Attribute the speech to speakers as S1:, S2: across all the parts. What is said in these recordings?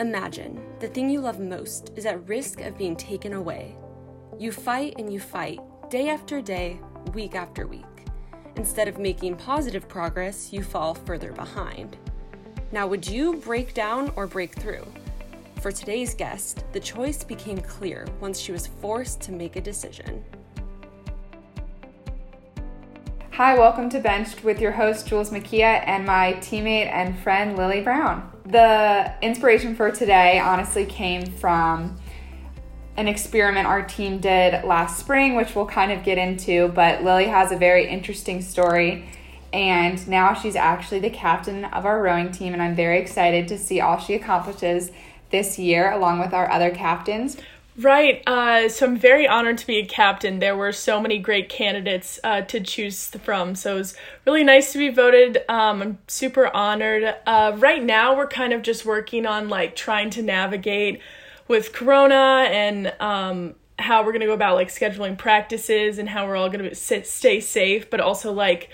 S1: Imagine the thing you love most is at risk of being taken away. You fight and you fight, day after day, week after week. Instead of making positive progress, you fall further behind. Now, would you break down or break through? For today's guest, the choice became clear once she was forced to make a decision.
S2: Hi, welcome to Benched with your host, Jules Makia, and my teammate and friend, Lily Brown. The inspiration for today honestly came from an experiment our team did last spring, which we'll kind of get into, but Lily has a very interesting story. And now she's actually the captain of our rowing team, and I'm very excited to see all she accomplishes this year along with our other captains.
S3: Right. Uh, so I'm very honored to be a captain. There were so many great candidates uh, to choose from. So it was really nice to be voted. Um, I'm super honored. Uh, right now, we're kind of just working on like trying to navigate with Corona and um, how we're going to go about like scheduling practices and how we're all going to stay safe, but also like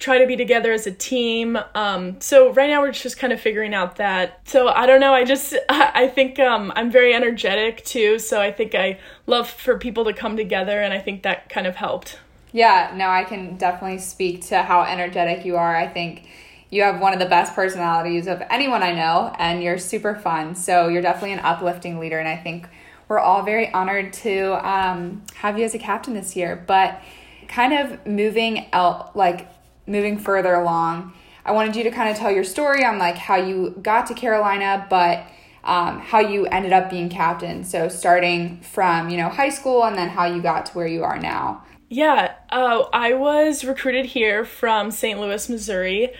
S3: try to be together as a team. Um, so right now we're just kind of figuring out that. So I don't know. I just I think um, I'm very energetic too. So I think I love for people to come together, and I think that kind of helped.
S2: Yeah. No, I can definitely speak to how energetic you are. I think you have one of the best personalities of anyone I know, and you're super fun. So you're definitely an uplifting leader, and I think we're all very honored to um, have you as a captain this year. But kind of moving out like moving further along, I wanted you to kind of tell your story on like how you got to Carolina, but um, how you ended up being captain. So starting from you know high school and then how you got to where you are now.
S3: Yeah, uh, I was recruited here from St. Louis, Missouri.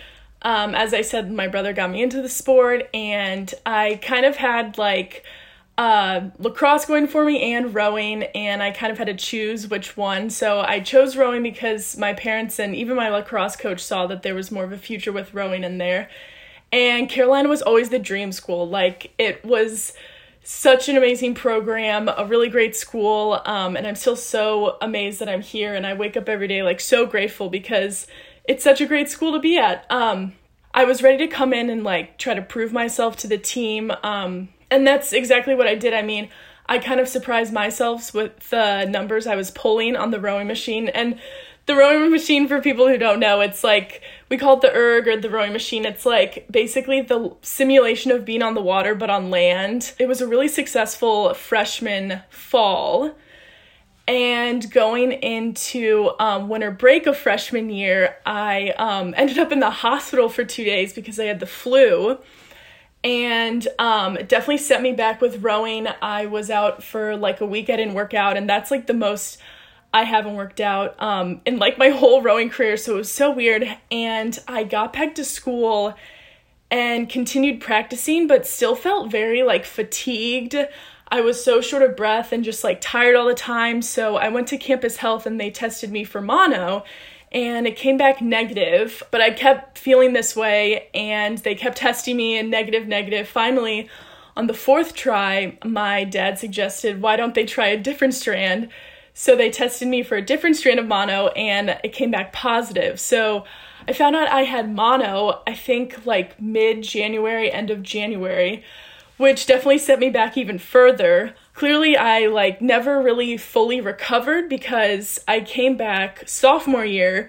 S3: Um, as I said, my brother got me into the sport, and I kind of had like uh, lacrosse going for me and rowing, and I kind of had to choose which one. So I chose rowing because my parents and even my lacrosse coach saw that there was more of a future with rowing in there. And Carolina was always the dream school. Like, it was such an amazing program, a really great school, um, and I'm still so amazed that I'm here. And I wake up every day like so grateful because it's such a great school to be at. Um, I was ready to come in and like try to prove myself to the team. Um, and that's exactly what I did. I mean, I kind of surprised myself with the numbers I was pulling on the rowing machine. And the rowing machine, for people who don't know, it's like we call it the erg or the rowing machine. It's like basically the simulation of being on the water but on land. It was a really successful freshman fall. And going into um, winter break of freshman year, I um, ended up in the hospital for two days because I had the flu and um, definitely set me back with rowing. I was out for like a week. I didn't work out, and that's like the most I haven't worked out um, in like my whole rowing career. So it was so weird. And I got back to school and continued practicing, but still felt very like fatigued. I was so short of breath and just like tired all the time. So I went to campus health and they tested me for mono and it came back negative, but I kept feeling this way and they kept testing me and negative, negative. Finally, on the fourth try, my dad suggested, why don't they try a different strand? So they tested me for a different strand of mono and it came back positive. So I found out I had mono, I think like mid January, end of January, which definitely set me back even further. Clearly I like never really fully recovered because I came back sophomore year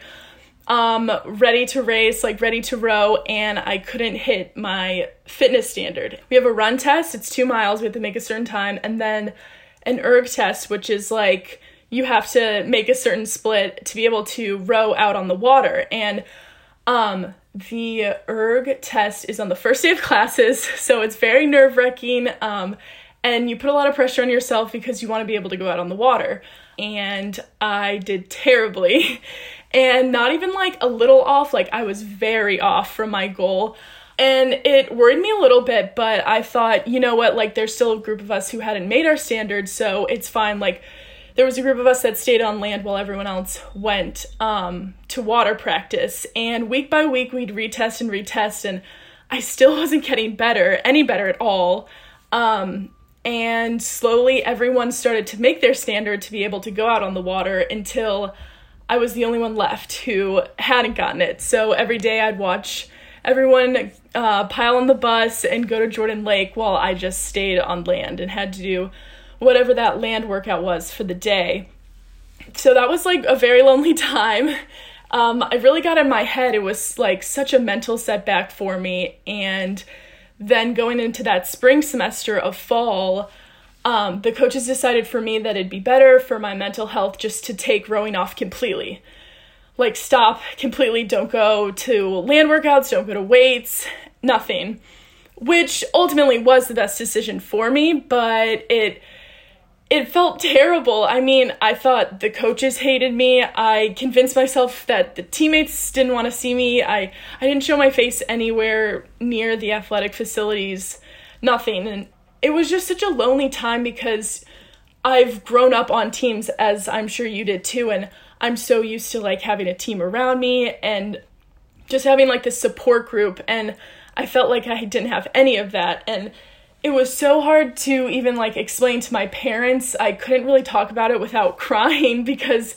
S3: um ready to race, like ready to row and I couldn't hit my fitness standard. We have a run test, it's 2 miles, we have to make a certain time. And then an erg test which is like you have to make a certain split to be able to row out on the water. And um the erg test is on the first day of classes, so it's very nerve-wracking. Um and you put a lot of pressure on yourself because you want to be able to go out on the water. And I did terribly. and not even like a little off, like I was very off from my goal. And it worried me a little bit, but I thought, you know what, like there's still a group of us who hadn't made our standards, so it's fine. Like there was a group of us that stayed on land while everyone else went um, to water practice. And week by week, we'd retest and retest, and I still wasn't getting better, any better at all. Um, and slowly everyone started to make their standard to be able to go out on the water until I was the only one left who hadn't gotten it. So every day I'd watch everyone uh, pile on the bus and go to Jordan Lake while I just stayed on land and had to do whatever that land workout was for the day. So that was like a very lonely time. Um, I really got in my head. It was like such a mental setback for me. And then going into that spring semester of fall, um, the coaches decided for me that it'd be better for my mental health just to take rowing off completely. Like, stop completely, don't go to land workouts, don't go to weights, nothing. Which ultimately was the best decision for me, but it it felt terrible. I mean, I thought the coaches hated me. I convinced myself that the teammates didn't want to see me. I, I didn't show my face anywhere near the athletic facilities, nothing. And it was just such a lonely time because I've grown up on teams, as I'm sure you did too. And I'm so used to like having a team around me and just having like this support group. And I felt like I didn't have any of that. And it was so hard to even like explain to my parents. I couldn't really talk about it without crying because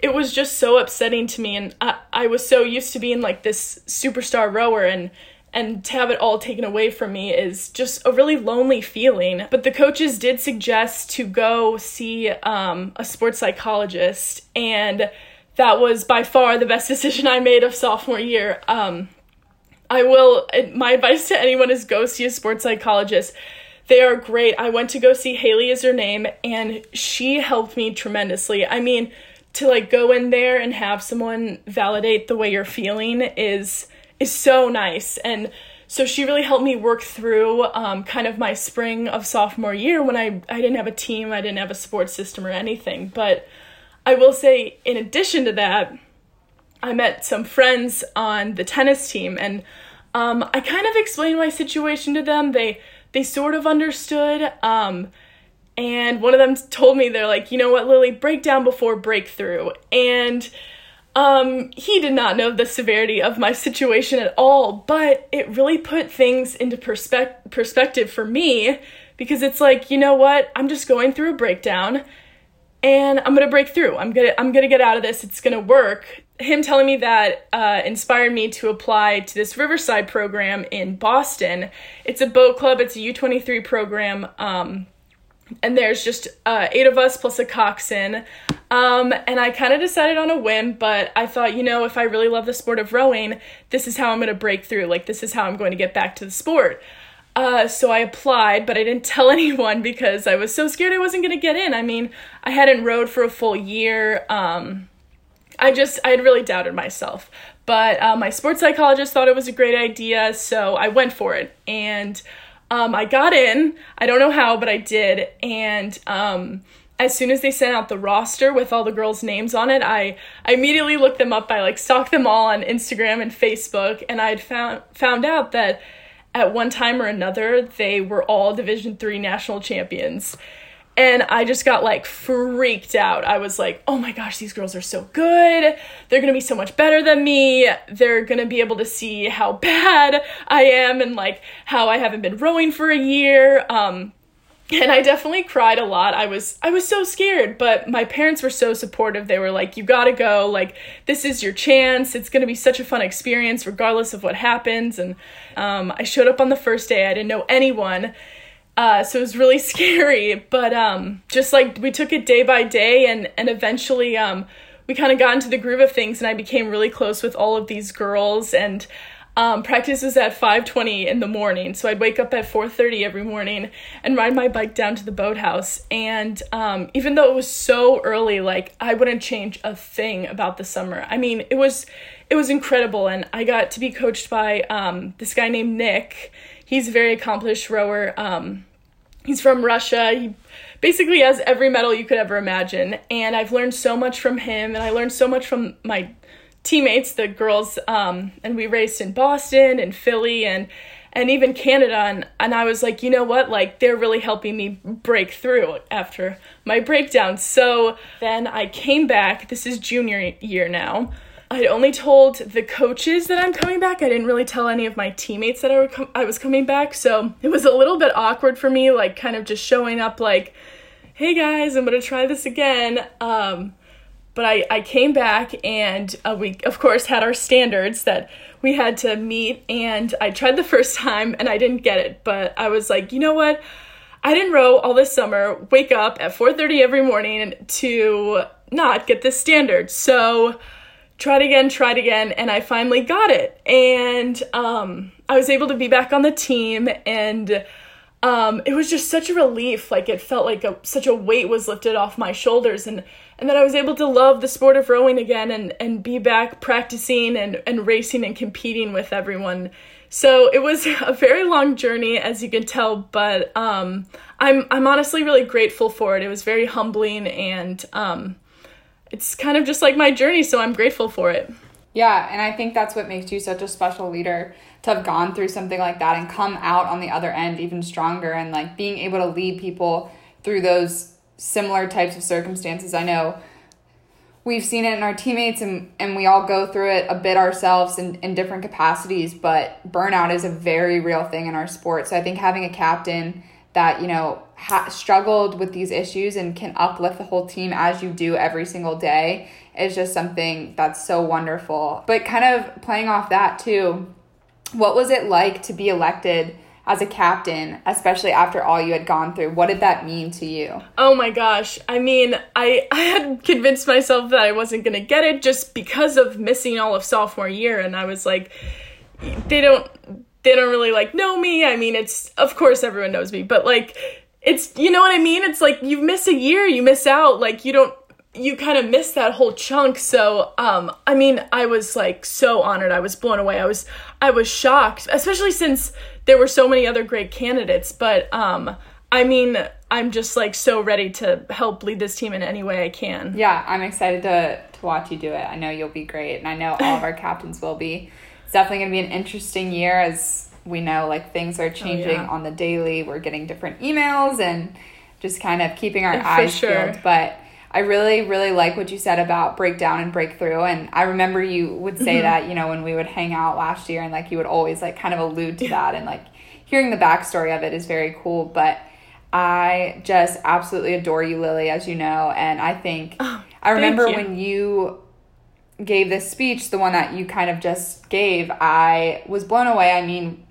S3: it was just so upsetting to me and I, I was so used to being like this superstar rower and and to have it all taken away from me is just a really lonely feeling. But the coaches did suggest to go see um, a sports psychologist, and that was by far the best decision I made of sophomore year. Um, I will, my advice to anyone is go see a sports psychologist. They are great. I went to go see Haley, is her name, and she helped me tremendously. I mean, to like go in there and have someone validate the way you're feeling is is so nice and so she really helped me work through um, kind of my spring of sophomore year when I, I didn't have a team i didn't have a sports system or anything but i will say in addition to that I met some friends on the tennis team, and um, I kind of explained my situation to them. They they sort of understood. Um, and one of them told me they're like, you know what, Lily, breakdown before breakthrough. And um, he did not know the severity of my situation at all, but it really put things into perspe- perspective for me because it's like, you know what, I'm just going through a breakdown and I'm gonna break through. I'm gonna I'm gonna get out of this. It's gonna work him telling me that uh, inspired me to apply to this Riverside program in Boston. It's a boat club, it's a U23 program, um, and there's just uh, eight of us plus a coxswain. Um, and I kind of decided on a whim, but I thought, you know, if I really love the sport of rowing, this is how I'm going to break through. Like, this is how I'm going to get back to the sport. Uh, so I applied, but I didn't tell anyone because I was so scared I wasn't going to get in. I mean, I hadn't rowed for a full year. Um, I just, I had really doubted myself. But uh, my sports psychologist thought it was a great idea, so I went for it. And um, I got in. I don't know how, but I did. And um, as soon as they sent out the roster with all the girls' names on it, I, I immediately looked them up. I like stalked them all on Instagram and Facebook, and I'd found found out that at one time or another they were all Division three national champions and I just got like freaked out. I was like, oh my gosh, these girls are so good. They're gonna be so much better than me. They're gonna be able to see how bad I am and like how I haven't been rowing for a year. Um, and I definitely cried a lot. I was I was so scared, but my parents were so supportive. They were like, "You got to go. Like this is your chance. It's going to be such a fun experience regardless of what happens." And um, I showed up on the first day. I didn't know anyone uh, so it was really scary, but um, just like we took it day by day, and and eventually um, we kind of got into the groove of things, and I became really close with all of these girls. And um, practice was at five twenty in the morning, so I'd wake up at four thirty every morning and ride my bike down to the boathouse. And um, even though it was so early, like I wouldn't change a thing about the summer. I mean, it was it was incredible, and I got to be coached by um, this guy named Nick he's a very accomplished rower. Um, he's from Russia. He basically has every medal you could ever imagine. And I've learned so much from him, and I learned so much from my teammates, the girls. Um, and we raced in Boston and Philly and and even Canada. And, and I was like, you know what? Like, they're really helping me break through after my breakdown. So then I came back. This is junior year now. I'd only told the coaches that I'm coming back. I didn't really tell any of my teammates that I, com- I was coming back. So it was a little bit awkward for me, like kind of just showing up, like, hey guys, I'm gonna try this again. Um, but I, I came back and uh, we, of course, had our standards that we had to meet. And I tried the first time and I didn't get it. But I was like, you know what? I didn't row all this summer, wake up at 4.30 every morning to not get this standard. So tried again, tried again, and I finally got it. And um, I was able to be back on the team and um, it was just such a relief. Like it felt like a, such a weight was lifted off my shoulders, and and that I was able to love the sport of rowing again, and and be back practicing and and racing and competing with everyone. So it was a very long journey, as you can tell, but um, I'm I'm honestly really grateful for it. It was very humbling, and um, it's kind of just like my journey. So I'm grateful for it.
S2: Yeah, and I think that's what makes you such a special leader to have gone through something like that and come out on the other end even stronger and like being able to lead people through those similar types of circumstances. I know we've seen it in our teammates and, and we all go through it a bit ourselves in, in different capacities, but burnout is a very real thing in our sport. So I think having a captain that, you know, ha- struggled with these issues and can uplift the whole team as you do every single day is just something that's so wonderful. But kind of playing off that too, what was it like to be elected as a captain, especially after all you had gone through? What did that mean to you?
S3: Oh my gosh. I mean, I, I had convinced myself that I wasn't going to get it just because of missing all of sophomore year. And I was like, they don't, they don't really like know me. I mean, it's, of course, everyone knows me, but like, it's, you know what I mean? It's like you miss a year, you miss out. Like, you don't, you kind of miss that whole chunk. So um i mean i was like so honored. I was blown away. I was i was shocked especially since there were so many other great candidates. But um i mean i'm just like so ready to help lead this team in any way i can.
S2: Yeah i'm excited to to watch you do it. I know you'll be great and i know all of our captains will be. It's definitely going to be an interesting year as we know like things are changing oh, yeah. on the daily we're getting different emails and just kind of keeping our For eyes sure. peeled but I really, really like what you said about breakdown and breakthrough. And I remember you would say mm-hmm. that, you know, when we would hang out last year and like you would always like kind of allude to that and like hearing the backstory of it is very cool. But I just absolutely adore you, Lily, as you know. And I think oh, I remember you. when you gave this speech, the one that you kind of just gave, I was blown away. I mean,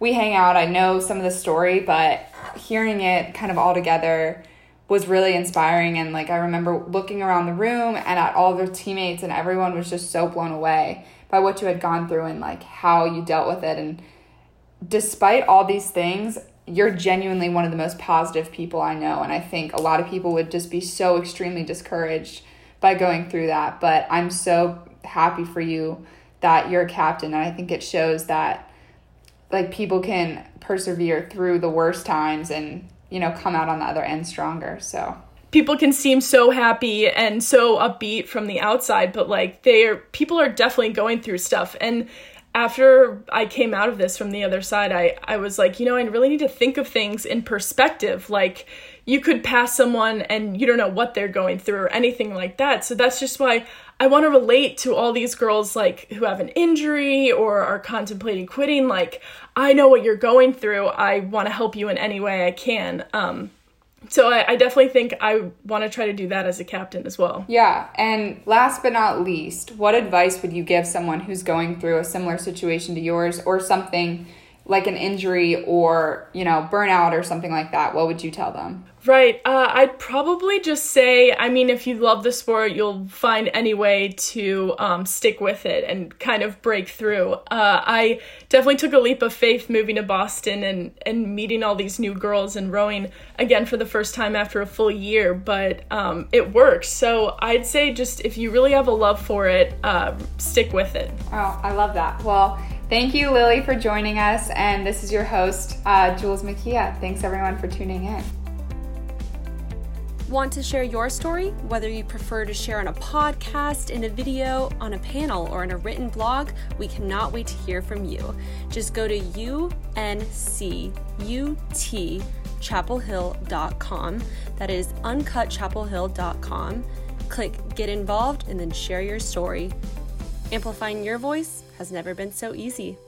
S2: we hang out, I know some of the story, but hearing it kind of all together was really inspiring. And like I remember looking around the room and at all their teammates and everyone was just so blown away by what you had gone through and like how you dealt with it. And despite all these things you're genuinely one of the most positive people I know. And I think a lot of people would just be so extremely discouraged by going through that. But I'm so happy for you that you're a captain. And I think it shows that like people can persevere through the worst times and you know, come out on the other end stronger. So
S3: people can seem so happy and so upbeat from the outside, but like they're people are definitely going through stuff. And after I came out of this from the other side, I, I was like, you know, I really need to think of things in perspective. Like, you could pass someone and you don't know what they're going through or anything like that. So that's just why I want to relate to all these girls like who have an injury or are contemplating quitting. Like, I know what you're going through. I want to help you in any way I can. Um, so I, I, definitely think I want to try to do that as a captain as well.
S2: Yeah, and last but not least, what advice would you give someone who's going through a similar situation to yours or something like an injury or you know burnout or something like that? What would you tell them?
S3: Right. Uh, I'd probably just say, I mean, if you love the sport, you'll find any way to um, stick with it and kind of break through. Uh, I definitely took a leap of faith moving to Boston and, and meeting all these new girls and rowing again for the first time after a full year, but um, it works. So I'd say just if you really have a love for it, uh, stick with it.
S2: Oh, I love that. Well, Thank you, Lily, for joining us. And this is your host, uh, Jules Makia. Thanks, everyone, for tuning in.
S1: Want to share your story? Whether you prefer to share on a podcast, in a video, on a panel, or in a written blog, we cannot wait to hear from you. Just go to uncutchapelhill.com. That is uncutchapelhill.com. Click Get Involved and then share your story. Amplifying your voice has never been so easy.